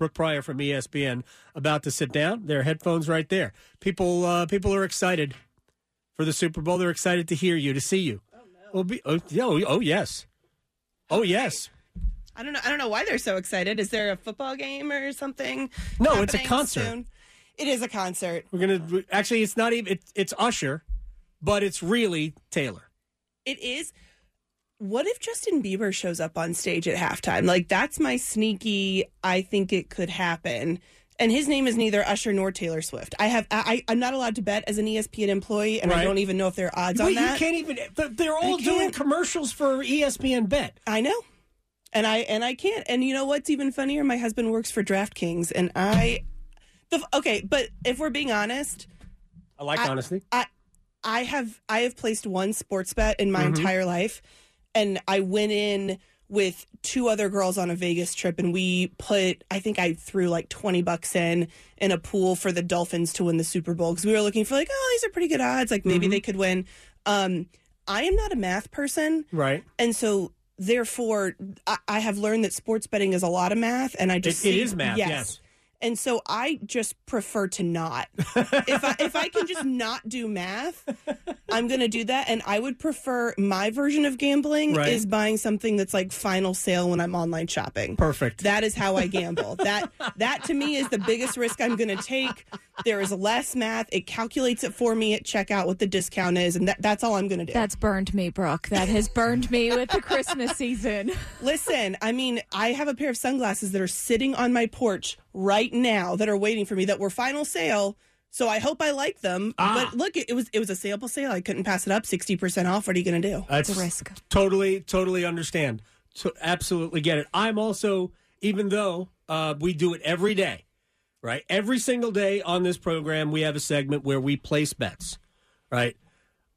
Brooke Pryor from ESPN about to sit down. Their headphones right there. People, uh, people are excited for the Super Bowl. They're excited to hear you, to see you. Oh no! Well, be, oh, yeah, oh, oh yes, oh yes. I don't know. I don't know why they're so excited. Is there a football game or something? No, it's a concert. soon? It is a concert. We're gonna actually. It's not even. It's, it's Usher, but it's really Taylor. It is. What if Justin Bieber shows up on stage at halftime? Like that's my sneaky. I think it could happen. And his name is neither Usher nor Taylor Swift. I have. I, I'm not allowed to bet as an ESPN employee, and I don't even know if there are odds Wait, on you can't even. They're all I doing can't. commercials for ESPN Bet. I know. And I and I can't. And you know what's even funnier? My husband works for DraftKings, and I. The, okay, but if we're being honest, I like I- honesty. I I have I have placed one sports bet in my mm-hmm. entire life, and I went in with two other girls on a Vegas trip, and we put I think I threw like twenty bucks in in a pool for the Dolphins to win the Super Bowl because we were looking for like oh these are pretty good odds like maybe they could win. Um, I am not a math person, Right. and so therefore I, I have learned that sports betting is a lot of math, and I just it see- is math. Yes. and so I just prefer to not. if I if I can just not do math, I'm going to do that and I would prefer my version of gambling Right. is buying something that's like final sale when I'm online shopping. Perfect. That is how I gamble. that that to me is the biggest risk I'm going to take. There is less math. It calculates it for me at checkout what the discount is and that, that's all I'm going to do. That's burned me, Brooke. That has burned me with the Christmas season. Listen, I mean, I have a pair of sunglasses that are sitting on my porch right now that are waiting for me that were final sale. So I hope I like them. Ah. But look, it was it was a sample sale. I couldn't pass it up. Sixty percent off. What are you going to do? That's a risk. Totally, totally understand. So absolutely get it. I'm also, even though uh, we do it every day, right? Every single day on this program, we have a segment where we place bets, right?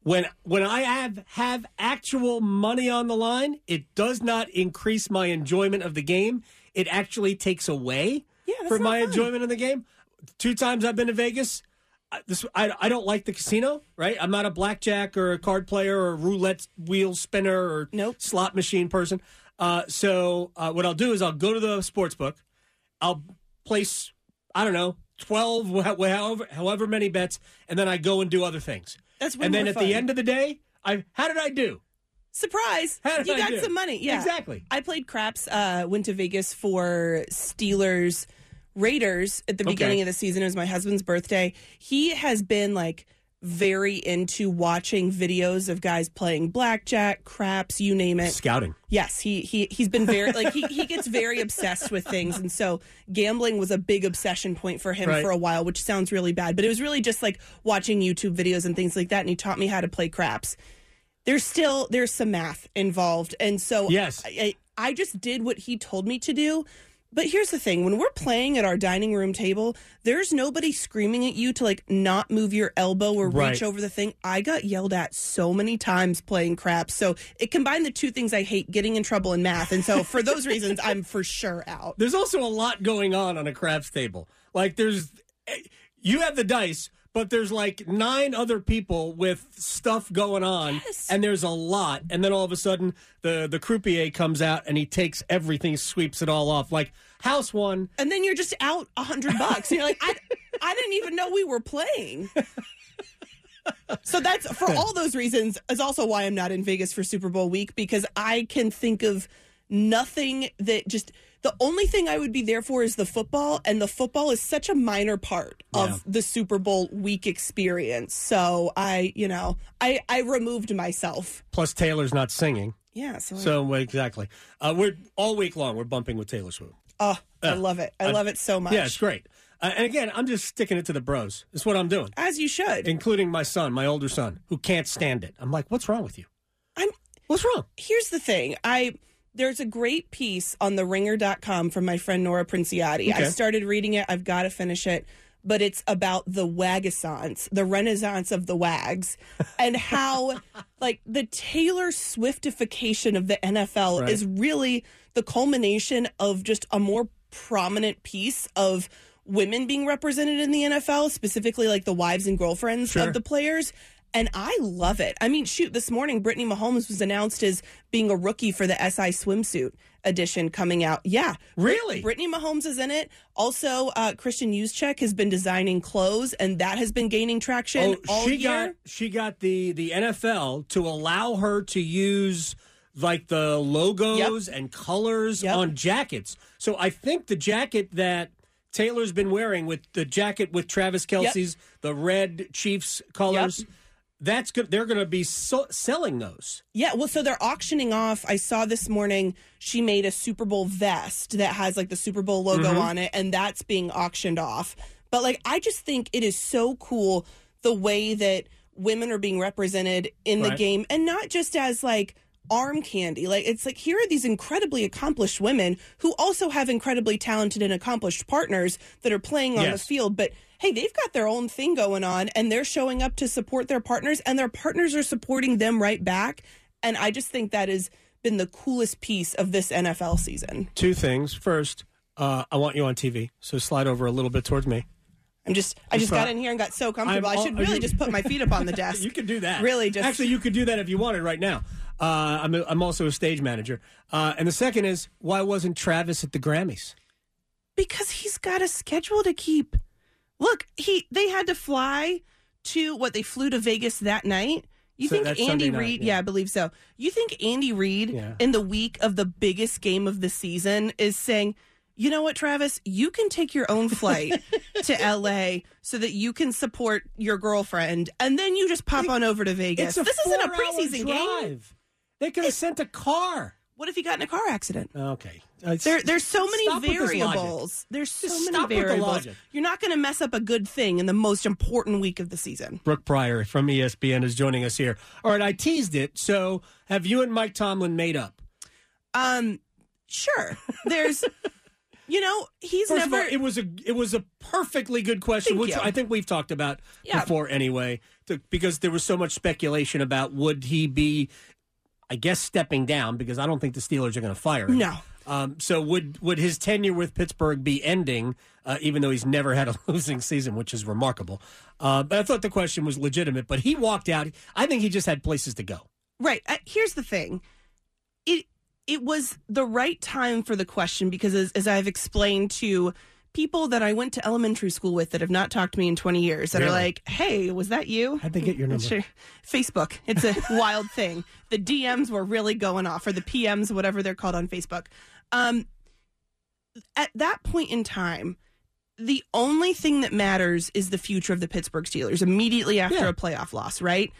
When when I have have actual money on the line, it does not increase my enjoyment of the game. It actually takes away Yeah, that's for my fun. enjoyment of the game. Two times I've been to Vegas. I- This I, I don't like the casino, right? I'm not a blackjack or a card player or roulette wheel spinner or Nope. slot machine person. Uh, so uh, what I'll do is I'll go to the sports book. I'll place I don't know twelve however however many bets, and then I go and do other things. That's and then at the end of the day, I how did I do? Surprise! You I got do? some money. Yeah, Exactly. I played craps. Uh, went to Vegas for Steelers Raiders at the beginning Okay. of the season. It was my husband's birthday. He has been like very into watching videos of guys playing blackjack, craps, you name it. Scouting. Yes, he he he's been very like he he gets very obsessed with things, and so gambling was a big obsession point for him Right. for a while, which sounds really bad, but it was really just like watching YouTube videos and things like that. And he taught me how to play craps. There's still there's some math involved, and so Yes. I, I I just did what he told me to do. But here's the thing: when we're playing at our dining room table, there's nobody screaming at you to like not move your elbow or Right. reach over the thing. I got yelled at so many times playing craps, so it combined the two things I hate: getting in trouble in math. And so for those reasons, I'm for sure out. There's also a lot going on on a craps table. Like there's eh, you have the dice, but there's like nine other people with stuff going on, Yes. and there's a lot. And then all of a sudden, the the croupier comes out and he takes everything, sweeps it all off. Like house one, And then you're just out a hundred bucks. And you're like, I, I didn't even know we were playing. So that's for all those reasons is also why I'm not in Vegas for Super Bowl week because I can think of nothing that just the only thing I would be there for is the football and the football is such a minor part Yeah. of the Super Bowl week experience. So I, you know, I I removed myself. plus Taylor's not singing. Yeah, so, So well, exactly, uh, we're all week long. We're bumping with Taylor Swift. oh, I love it. I love it so much. Yeah, it's great. Uh, and again, I'm just sticking it to the bros. It's what I'm doing, As you should. including my son, my older son, who can't stand it. I'm like, what's wrong with you? I'm What's wrong? here's the thing i there's a great piece on the ringer.com from my friend nora princiotti. I started reading it. I've got to finish it. But it's about the wagasance the renaissance of the wags and how like the taylor swiftification of the nfl Right. is really the culmination of just a more prominent piece of women being represented in the nfl specifically like the wives and girlfriends Sure. of the players And I love it. I mean, shoot, this morning, Brittany Mahomes was announced as being a rookie for the SI swimsuit edition coming out. Yeah. Really? Brittany Mahomes is in it. Also, uh, Kristin Juszczyk has been designing clothes, and that has been gaining traction Oh, all she year. got she got the the NFL to allow her to use like the logos and colors Yep. on jackets. So I think the jacket that Taylor's been wearing with the jacket with Travis Kelce's the red Chiefs colors. That's good. They're going to be so- selling those. Yeah, well, so they're auctioning off. I saw this morning she made a Super Bowl vest that has like the Super Bowl logo Mm-hmm. on it, and that's being auctioned off. But like, I just think it is so cool the way that women are being represented in the Right. game, and not just as like arm candy. Like, it's like here are these incredibly accomplished women who also have incredibly talented and accomplished partners that are playing on Yes. the field, but hey, they've got their own thing going on and they're showing up to support their partners and their partners are supporting them right back. And I just think that has been the coolest piece of this NFL season. Two things. First, uh, I want you on TV, so slide over a little bit towards me. I'm just, I just got in here and got so comfortable. I'm I should really you- just put my feet up on the desk. You could do that. Really, just actually, you could do that if you wanted right now. Uh, I'm a, I'm also a stage manager, uh, and the second is why wasn't Travis at the Grammys? because he's got a schedule to keep. Look, he they had to fly to what they flew to Vegas that night. You So think Andy Reid? yeah. Yeah. I believe so. You think Andy Reid Yeah. in the week of the biggest game of the season is saying, "You know what, Travis? You can take your own flight to LA so that you can support your girlfriend, and then you just pop on over to Vegas. This isn't a preseason game. They could have sent a car. What if he got in a car accident?" Okay, Uh, There, there's so many stop with this logic. variables. There's so Just many stop with the variables. logic. You're not going to mess up a good thing in the most important week of the season. Brooke Pryor from ESPN is joining us here. All right, I teased it. So, have you and Mike Tomlin made up? Um, sure. There's, you know, he's First never. of all, it was a it was a perfectly good question, Thank which you. I think we've talked about Yeah. before anyway, to, because there was so much speculation about would he be, I guess, stepping down because I don't think the Steelers are going to fire him. No. Um, so would would his tenure with Pittsburgh be ending, uh, even though he's never had a losing season, which is remarkable? Uh, but I thought the question was legitimate. But he walked out. I think he just had places to go. Right. Uh, here's the thing. It it was the right time for the question because as, as I've explained to people that I went to elementary school with that have not talked to me in 20 years that are like, "Hey, was that you?" How'd they get your number? Sure. Facebook. It's a wild thing. The DMs were really going off or the PMs whatever they're called on Facebook. Um at that point in time, the only thing that matters is the future of the Pittsburgh Steelers immediately after Yeah. a playoff loss, right?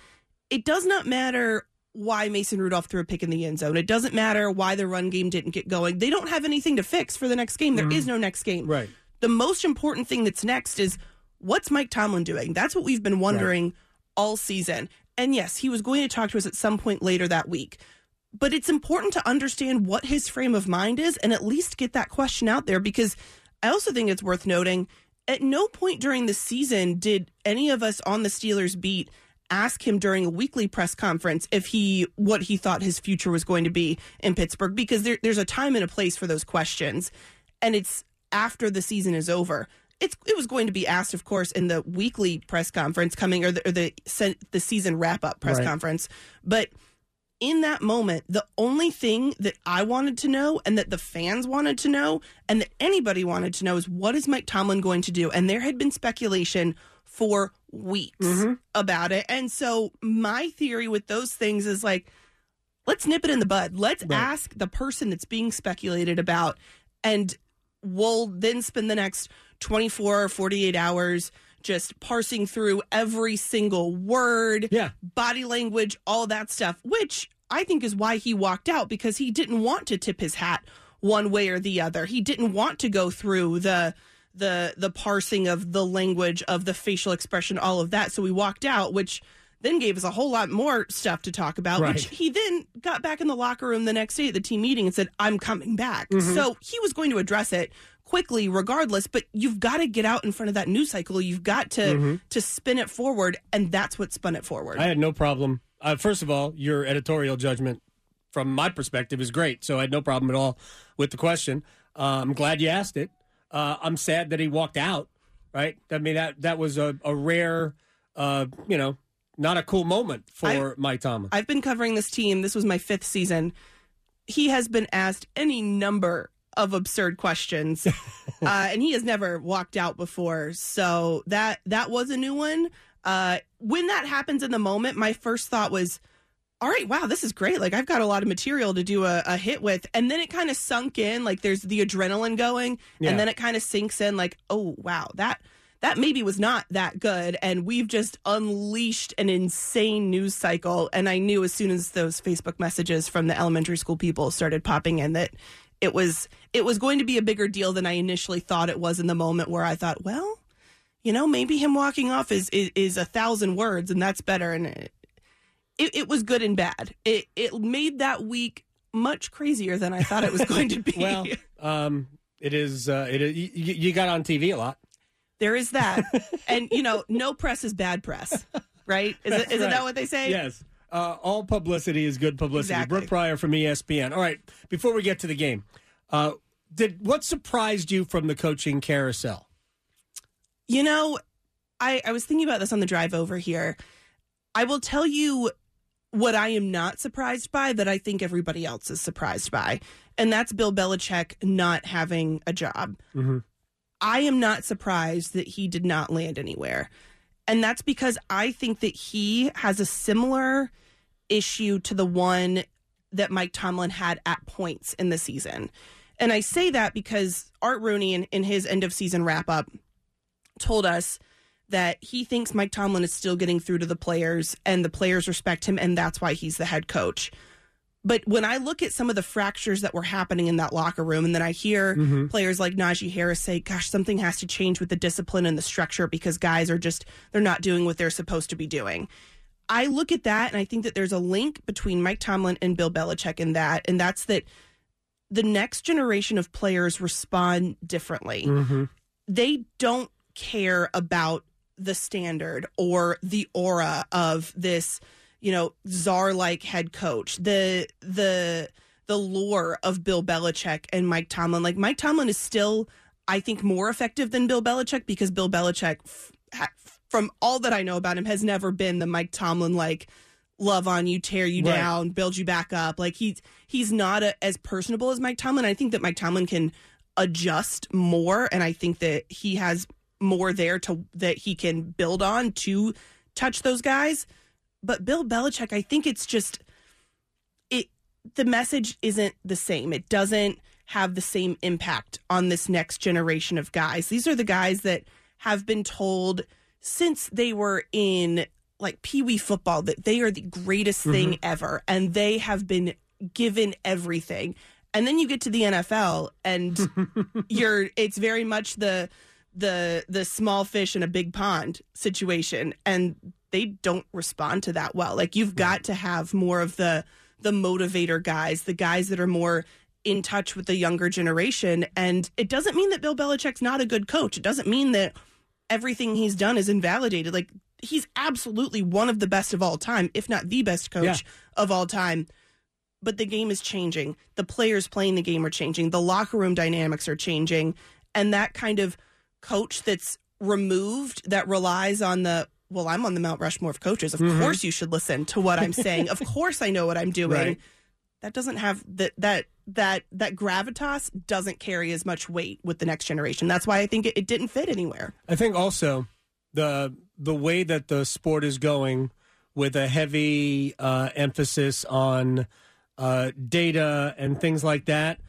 It does not matter why Mason Rudolph threw a pick in the end zone. It doesn't matter why the run game didn't get going. They don't have anything to fix for the next game. There is no next game. Right. The most important thing that's next is what's Mike Tomlin doing? That's what we've been wondering all season. And yes, he was going to talk to us at some point later that week. But it's important to understand what his frame of mind is and at least get that question out there because I also think it's worth noting at no point during the season did any of us on the Steelers beat ask him during a weekly press conference if he what he thought his future was going to be in Pittsburgh because there, there's a time and a place for those questions and it's after the season is over it's it was going to be asked of course in the weekly press conference coming or the or the, the season wrap up press Right. conference but in that moment, the only thing that I wanted to know and that the fans wanted to know and that anybody wanted to know is what is Mike Tomlin going to do? And there had been speculation for weeks mm-hmm. about it. And so my theory with those things is like, let's nip it in the bud. Let's ask the person that's being speculated about and we'll then spend the next 24 or 48 hours just parsing through every single word, Yeah. body language, all that stuff, which I think is why he walked out because he didn't want to tip his hat one way or the other. He didn't want to go through the the the parsing of the language of the facial expression all of that. So he walked out, which then gave us a whole lot more stuff to talk about, Right. which he then got back in the locker room the next day at the team meeting and said, I'm coming back. So he was going to address it quickly regardless, but you've got to get out in front of that news cycle. You've got to to spin it forward, and that's what spun it forward. I had no problem. Uh, first of all, your editorial judgment, from my perspective, is great. So I had no problem at all with the question. Uh, I'm glad you asked it. Uh, I'm sad that he walked out. Right. I mean that that was a, a rare, uh, you know, not a cool moment for I- Mike Tomlin. I've been covering this team. This was my fifth season. He has been asked any number of absurd questions, uh, and he has never walked out before. So that that was a new one. Uh, when that happens in the moment, my first thought was, "All right, wow, this is great! Like I've got a lot of material to do a, a hit with." And then it kind of sunk in, like there's the adrenaline going, Yeah. and then it kind of sinks in, like, "Oh wow, that." That maybe was not that good and we've just unleashed an insane news cycle and i knew as soon as those facebook messages from the elementary school people started popping in that it was it was going to be a bigger deal than i initially thought it was in the moment where i thought well you know maybe him walking off is is, is a thousand words and that's better and it, it, it was good and bad it it made that week much crazier than i thought it was going to be well, um, it is. Uh, it is. You, you got on TV a lot. There is that. and, you know, no press is bad press, right? Is it, isn't right. that what they say? Yes. Uh, all publicity is good publicity. Exactly. Brooke Pryor from ESPN. All right. Before we get to the game, uh, did what surprised you from the coaching carousel? You know, I, I was thinking about this on the drive over here. I will tell you what I am not surprised by that I think everybody else is surprised by, and that's Bill Belichick not having a job. Mhm. I am not surprised that he did not land anywhere. And that's because I think that he has a similar issue to the one that Mike Tomlin had at points in the season. And I say that because Art Rooney, in, in his end of season wrap up, told us that he thinks Mike Tomlin is still getting through to the players and the players respect him, and that's why he's the head coach. But when I look at some of the fractures that were happening in that locker room, and then I hear mm-hmm. players like Najee Harris say, Gosh, something has to change with the discipline and the structure because guys are just, they're not doing what they're supposed to be doing. I look at that and I think that there's a link between Mike Tomlin and Bill Belichick in that, and that's that the next generation of players respond differently. Mm-hmm. They don't care about the standard or the aura of this, you know, czar-like head coach. The the the lore of Bill Belichick and Mike Tomlin. Like Mike Tomlin is still, I think, more effective than Bill Belichick because Bill Belichick, f- ha- from all that I know about him, has never been the Mike Tomlin like love on you, tear you Right. down, build you back up. Like he's he's not a, as personable as Mike Tomlin. I think that Mike Tomlin can adjust more, and I think that he has more there to that he can build on to touch those guys. But Bill Belichick, I think it's just it. The message isn't the same. It doesn't have the same impact on this next generation of guys. These are the guys that have been told since they were in like pee wee football that they are the greatest mm-hmm. thing ever and they have been given everything. And then you get to the NFL and you're it's very much the the the small fish in a big pond situation and they don't respond to that well. Like you've got to have more of the the motivator guys, the guys that are more in touch with the younger generation. And it doesn't mean that Bill Belichick's not a good coach. It doesn't mean that everything he's done is invalidated. Like he's absolutely one of the best of all time, if not the best coach Yeah. of all time. But the game is changing. The players playing the game are changing. The locker room dynamics are changing. And that kind of coach that's removed that relies on the well, I'm on the Mount Rushmore of coaches. Of course you should listen to what I'm saying. of course I know what I'm doing. Right. That doesn't have that that that that gravitas doesn't carry as much weight with the next generation. That's why I think it, it didn't fit anywhere. I think also the the way that the sport is going with a heavy uh, emphasis on uh, data and things like that.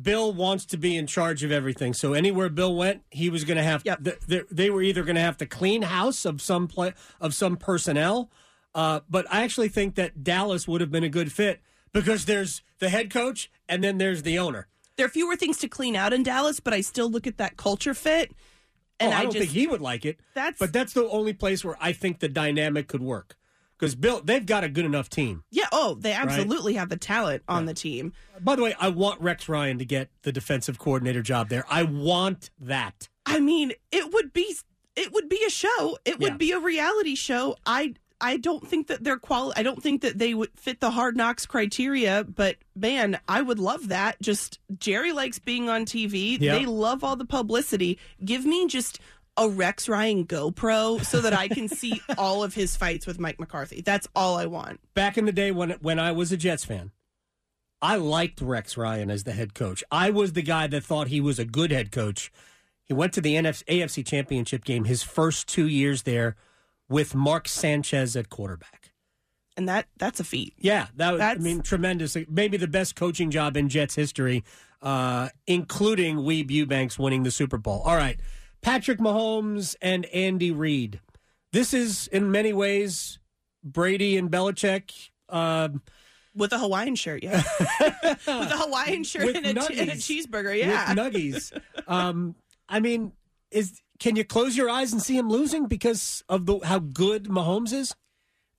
Bill wants to be in charge of everything. So anywhere Bill went, he was going to have. Yep. th- th- they were either going to have to clean house of some play, of some personnel. Uh, but I actually think that Dallas would have been a good fit because there's the head coach and then there's the owner. There are fewer things to clean out in Dallas, but I still look at that culture fit. And oh, I, I, don't just think he would like it. That's- but that's the only place where I think the dynamic could work because Bill they've got a good enough team. yeah, oh, they absolutely have the talent on the team. By the way, I want Rex Ryan to get the defensive coordinator job there. I want that. I mean, it would be it would be a show. It would Yeah. be a reality show. I I don't think that they're quali- I don't think that they would fit the hard knocks criteria, but man, I would love that. Just Jerry likes being on TV. Yeah. They love all the publicity. Give me just a Rex Ryan GoPro so that I can see all of his fights with Mike McCarthy. That's all I want. Back in the day when when I was a Jets fan, I liked Rex Ryan as the head coach. I was the guy that thought he was a good head coach. He went to the NFC, AFC Championship game his first two years there with Mark Sanchez at quarterback. And that that's a feat. Yeah, that was, I mean tremendous. Maybe the best coaching job in Jets history, uh, including Weeb Eubanks winning the Super Bowl. All right, Patrick Mahomes and Andy Reid. This is in many ways Brady and Belichick. Um, With a Hawaiian shirt, yeah. with a Hawaiian shirt and a, ch- and a cheeseburger, yeah. with nuggies. um, I mean, is can you close your eyes and see him losing because of the how good Mahomes is?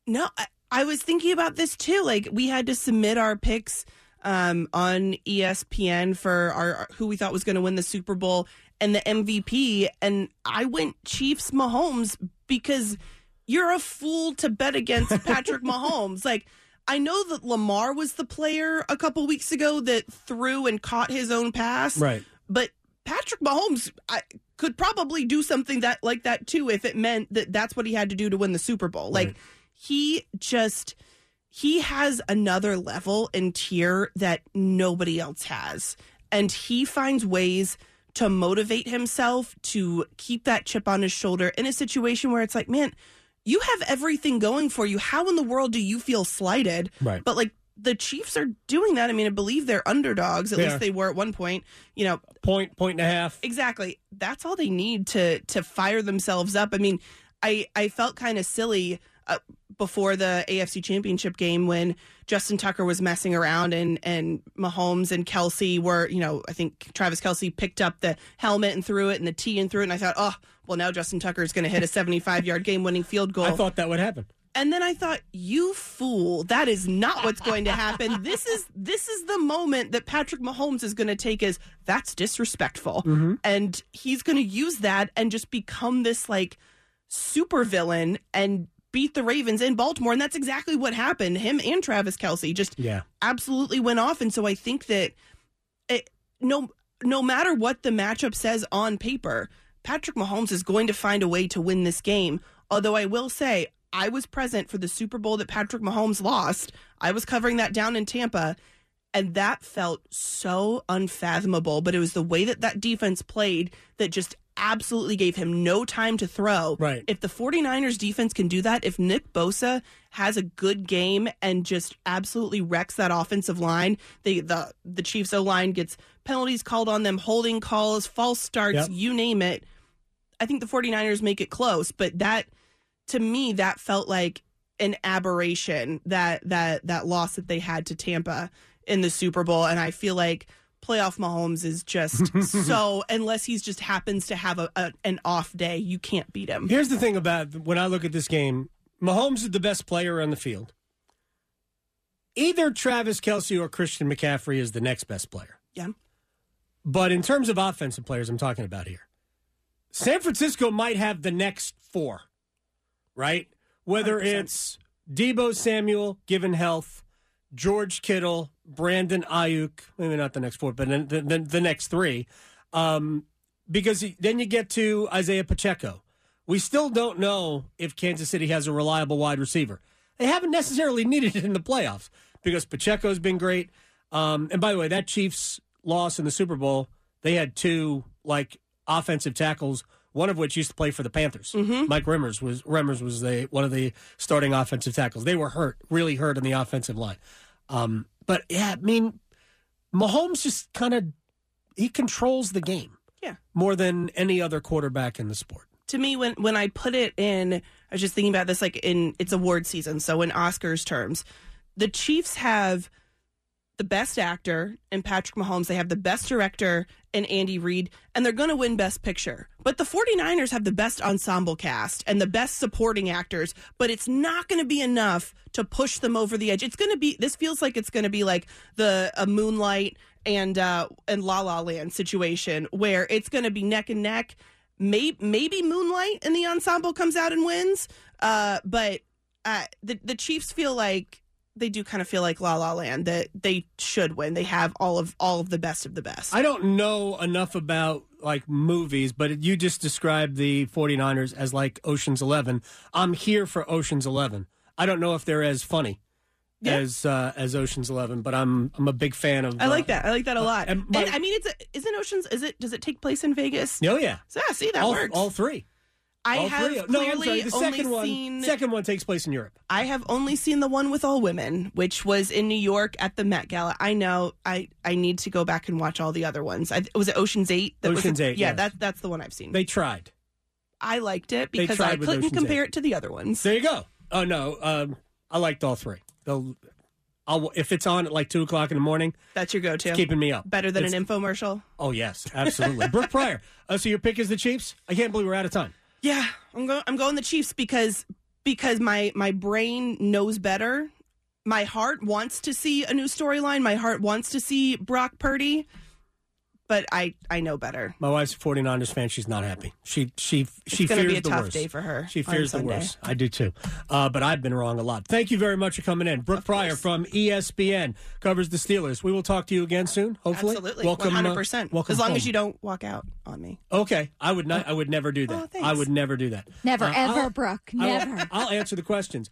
No, I, I was thinking about this too. Like we had to submit our picks um, on ESPN for our who we thought was going to win the Super Bowl and the MVP, and I went Chiefs Mahomes because you're a fool to bet against Patrick Mahomes. Like I know that Lamar was the player a couple weeks ago that threw and caught his own pass, Right. but Patrick Mahomes I, could probably do something that like that too if it meant that that's what he had to do to win the Super Bowl. Like Right. he just he has another level and tier that nobody else has. And he finds ways to motivate himself to keep that chip on his shoulder in a situation where it's like, man, you have everything going for you. How in the world do you feel slighted? Right. But like the Chiefs are doing that. I mean, I believe they're underdogs. At They least are. they were at one point. You know, Point, point and a half. exactly. That's all they need to to fire themselves up. I mean, I I felt kind of silly uh, before the AFC Championship game when Justin Tucker was messing around and and Mahomes and Kelce were, you know, I think Travis Kelce picked up the helmet and threw it and the tee and threw it, and I thought, oh, well, now Justin Tucker is going to hit a 75 yard game winning field goal. I thought that would happen. And then I thought, you fool, that is not what's going to happen. this is this is the moment that Patrick Mahomes is going to take as that's disrespectful. And he's going to use that and just become this like super villain and beat the Ravens in Baltimore. And that's exactly what happened. Him and Travis Kelce just Yeah. absolutely went off. And so I think that it, no no matter what the matchup says on paper, Patrick Mahomes is going to find a way to win this game. Although I will say, I was present for the Super Bowl that Patrick Mahomes lost. I was covering that down in Tampa, and that felt so unfathomable. But it was the way that that defense played that just absolutely gave him no time to throw. Right. If the 49ers defense can do that, if Nick Bosa has a good game and just absolutely wrecks that offensive line, they, the the Chiefs O line gets penalties called on them, holding calls, false starts, Yep. you name it. I think the 49ers make it close, but that to me that felt like an aberration that that that loss that they had to Tampa in the Super Bowl and I feel like playoff Mahomes is just so unless he's just happens to have a, a an off day, you can't beat him. Here's the thing about when I look at this game Mahomes is the best player on the field. Either Travis Kelce or Christian McCaffrey is the next best player. Yeah. But in terms of offensive players, I'm talking about here. San Francisco might have the next four, right? Whether 100%. it's Deebo Samuel, given health, George Kittle, Brandon Aiyuk, maybe not the next four, but then the, the, next three. Um, because then you get to Isaiah Pacheco. We still don't know if Kansas City has a reliable wide receiver. They haven't necessarily needed it in the playoffs because Pacheco's been great. Um, and by the way, that Chiefs loss in the Super Bowl, they had two like offensive tackles, one of which used to play for the Panthers. Mike Remmers was Remmers was the one of the starting offensive tackles. They were hurt, really hurt in the offensive line. Um, but yeah, I mean, Mahomes just kind of he controls the game Yeah. more than any other quarterback in the sport. to me when when I put it in I was just thinking about this like in it's award season so in Oscars terms the Chiefs have the best actor in Patrick Mahomes. They have the best director in Andy Reid and they're going to win best picture. But the 49ers have the best ensemble cast and the best supporting actors but it's not going to be enough to push them over the edge. It's going to be this feels like it's going to be like the a moonlight and uh and La La Land situation where it's going to be neck and neck. Maybe maybe Moonlight and the ensemble comes out and wins. Uh, but uh, the the Chiefs feel like they do kind of feel like La La Land that they should win. They have all of all of the best of the best. I don't know enough about like movies, but you just described the 49ers as like Ocean's 11. I'm here for Ocean's 11. I don't know if they're as funny Yeah. as uh, as Ocean's 11, but I'm I'm a big fan of I like uh, that. I like that a lot. and And, my- I mean, it's a, isn't Ocean's? Is it? Does it take place in Vegas? Oh yeah. So, yeah, see that all, works. all three. I all have three. clearly No, I'm sorry. The only second one seen. second one takes place in Europe. I have only seen the one with all women, which was in New York at the Met Gala. I know. I I need to go back and watch all the other ones. I, was it Ocean's Eight? That was Ocean's it? 8, Yeah, yes. that that's the one I've seen. They tried. I liked it because I couldn't Ocean's compare Eight. it to the other ones. There you go. Oh no, um, I liked all three. They'll, I'll, if it's on at like two o'clock in the morning, That's your go-to. keeping me up. Better than It's- an infomercial. Oh yes, absolutely. Brooke Pryor. Uh, so your pick is the Chiefs. I can't believe we're out of time. Yeah, I'm going. I'm going the Chiefs because because my my brain knows better. My heart wants to see a new storyline. My heart wants to see Brock Purdy, but I I know better. My wife's a 49ers fan. She's not happy. She she she It's going to fears be a the tough worst. day for her. She fears the Sunday. worst. I do too. Uh, but I've been wrong a lot. Thank you very much for coming in. Brooke Pryor from E ESPN covers the Steelers. We will talk to you again soon. Hopefully, Absolutely, Welcome, uh, hundred percent. Welcome. As long home. as you don't walk out on me. Okay, I would not. I would never do that. Oh. I would never do that. Never, Uh, ever, I'll- Brooke. I will- Never. I'll answer the questions.